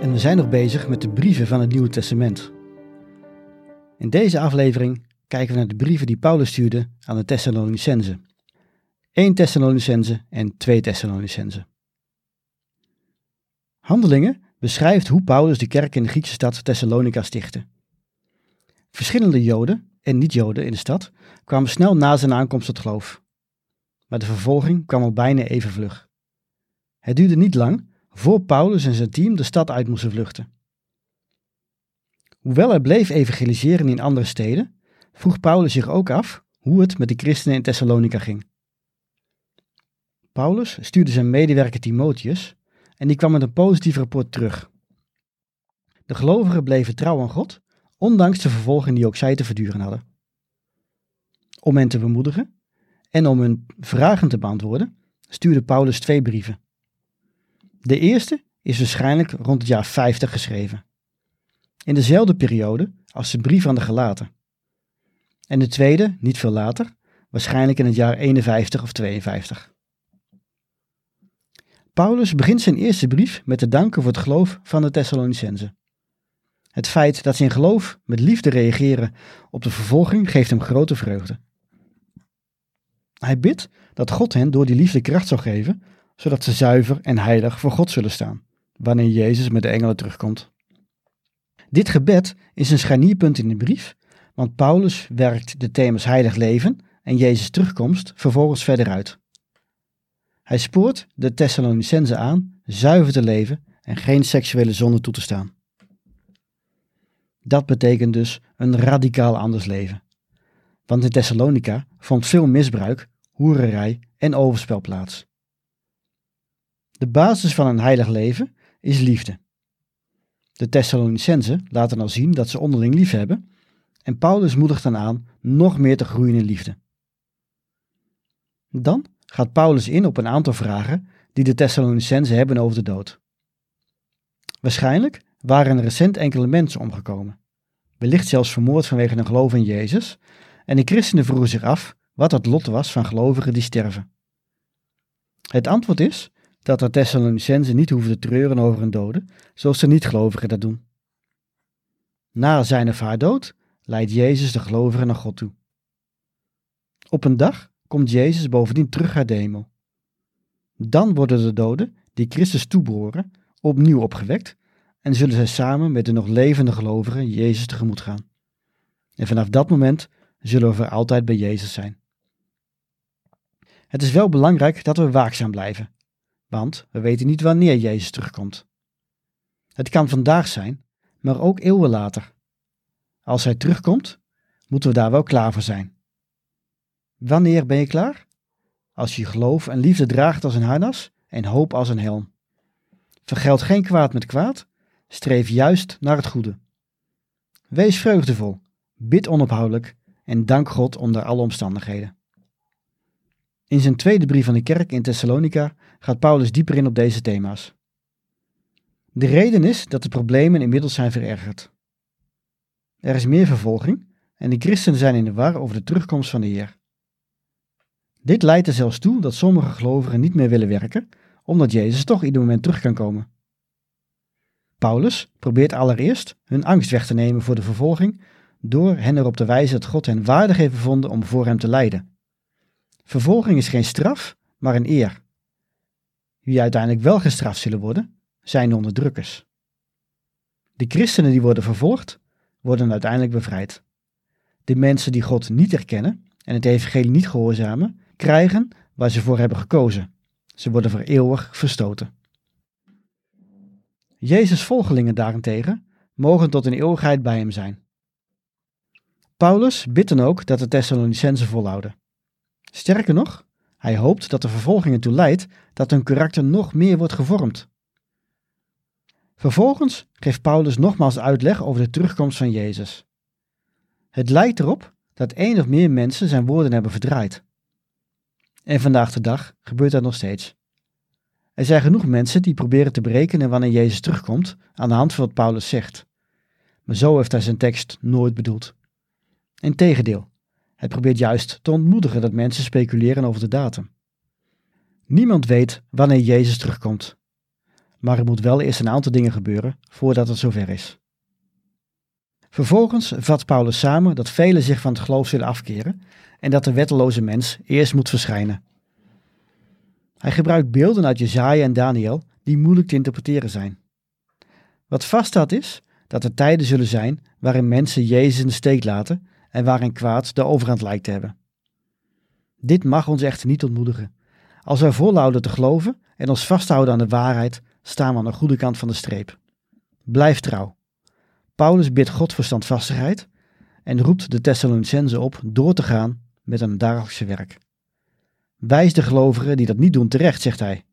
En we zijn nog bezig met de brieven van het Nieuwe Testament. In deze aflevering kijken we naar de brieven die Paulus stuurde aan de Thessalonicenzen. 1 Thessalonicense en 2 Thessalonicense. Handelingen beschrijft hoe Paulus de kerk in de Griekse stad Thessalonica stichtte. Verschillende Joden en niet-Joden in de stad kwamen snel na zijn aankomst tot geloof. Maar de vervolging kwam al bijna even vlug. Het duurde niet lang voor Paulus en zijn team de stad uit moesten vluchten. Hoewel hij bleef evangeliseren in andere steden, vroeg Paulus zich ook af hoe het met de christenen in Thessalonica ging. Paulus stuurde zijn medewerker Timotheus en die kwam met een positief rapport terug. De gelovigen bleven trouw aan God, ondanks de vervolging die ook zij te verduren hadden. Om hen te bemoedigen en om hun vragen te beantwoorden, stuurde Paulus twee brieven. De eerste is waarschijnlijk rond het jaar 50 geschreven. In dezelfde periode als de brief aan de gelaten. En de tweede, niet veel later, waarschijnlijk in het jaar 51 of 52. Paulus begint zijn eerste brief met te danken voor het geloof van de Thessalonicenzen. Het feit dat ze in geloof met liefde reageren op de vervolging geeft hem grote vreugde. Hij bidt dat God hen door die liefde kracht zal geven zodat ze zuiver en heilig voor God zullen staan, wanneer Jezus met de engelen terugkomt. Dit gebed is een scharnierpunt in de brief, want Paulus werkt de thema's heilig leven en Jezus' terugkomst vervolgens verder uit. Hij spoort de Thessalonicenzen aan zuiver te leven en geen seksuele zonde toe te staan. Dat betekent dus een radicaal anders leven. Want in Thessalonica vond veel misbruik, hoererij en overspel plaats. De basis van een heilig leven is liefde. De Thessalonicenzen laten al zien dat ze onderling lief hebben en Paulus moedigt dan aan nog meer te groeien in liefde. Dan gaat Paulus in op een aantal vragen die de Thessalonicenzen hebben over de dood. Waarschijnlijk waren er recent enkele mensen omgekomen, wellicht zelfs vermoord vanwege een geloof in Jezus, en de christenen vroegen zich af wat het lot was van gelovigen die sterven. Het antwoord is dat de Thessalonicenzen niet hoeven te treuren over een dode, zoals de niet-gelovigen dat doen. Na zijn of haar dood leidt Jezus de gelovigen naar God toe. Op een dag komt Jezus bovendien terug uit de hemel. Dan worden de doden, die Christus toebehoren, opnieuw opgewekt en zullen zij samen met de nog levende gelovigen Jezus tegemoet gaan. En vanaf dat moment zullen we voor altijd bij Jezus zijn. Het is wel belangrijk dat we waakzaam blijven want we weten niet wanneer Jezus terugkomt. Het kan vandaag zijn, maar ook eeuwen later. Als Hij terugkomt, moeten we daar wel klaar voor zijn. Wanneer ben je klaar? Als je geloof en liefde draagt als een harnas en hoop als een helm. Vergeld geen kwaad met kwaad, streef juist naar het goede. Wees vreugdevol, bid onophoudelijk en dank God onder alle omstandigheden. In zijn tweede brief van de kerk in Thessalonica gaat Paulus dieper in op deze thema's. De reden is dat de problemen inmiddels zijn verergerd. Er is meer vervolging en de christenen zijn in de war over de terugkomst van de Heer. Dit leidt er zelfs toe dat sommige gelovigen niet meer willen werken, omdat Jezus toch ieder moment terug kan komen. Paulus probeert allereerst hun angst weg te nemen voor de vervolging door hen erop te wijzen dat God hen waardig heeft bevonden om voor hem te lijden. Vervolging is geen straf, maar een eer. Wie uiteindelijk wel gestraft zullen worden, zijn de onderdrukkers. De christenen die worden vervolgd, worden uiteindelijk bevrijd. De mensen die God niet erkennen en het evangelie niet gehoorzamen, krijgen waar ze voor hebben gekozen. Ze worden voor eeuwig verstoten. Jezus' volgelingen daarentegen mogen tot een eeuwigheid bij hem zijn. Paulus bidt dan ook dat de Thessalonicenzen volhouden. Sterker nog, hij hoopt dat de vervolging ertoe leidt dat hun karakter nog meer wordt gevormd. Vervolgens geeft Paulus nogmaals uitleg over de terugkomst van Jezus. Het lijkt erop dat één of meer mensen zijn woorden hebben verdraaid. En vandaag de dag gebeurt dat nog steeds. Er zijn genoeg mensen die proberen te berekenen wanneer Jezus terugkomt aan de hand van wat Paulus zegt. Maar zo heeft hij zijn tekst nooit bedoeld. Integendeel, hij probeert juist te ontmoedigen dat mensen speculeren over de datum. Niemand weet wanneer Jezus terugkomt. Maar er moet wel eerst een aantal dingen gebeuren voordat het zover is. Vervolgens vat Paulus samen dat velen zich van het geloof zullen afkeren en dat de wetteloze mens eerst moet verschijnen. Hij gebruikt beelden uit Jezaja en Daniel die moeilijk te interpreteren zijn. Wat vaststaat is dat er tijden zullen zijn waarin mensen Jezus in de steek laten en waarin kwaad de overhand lijkt te hebben. Dit mag ons echter niet ontmoedigen. Als wij volhouden te geloven en ons vasthouden aan de waarheid, staan we aan de goede kant van de streep. Blijf trouw. Paulus bidt God voor standvastigheid en roept de Thessalonicenzen op door te gaan met hun dagelijkse werk. Wijs de gelovigen die dat niet doen terecht, zegt hij.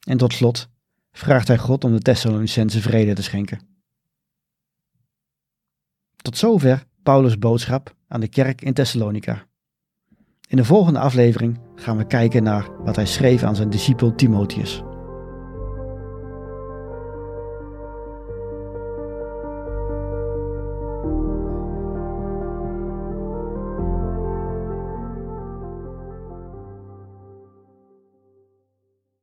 En tot slot vraagt hij God om de Thessalonicenzen vrede te schenken. Tot zover Paulus' boodschap aan de kerk in Thessalonica. In de volgende aflevering gaan we kijken naar wat hij schreef aan zijn discipel Timotheus.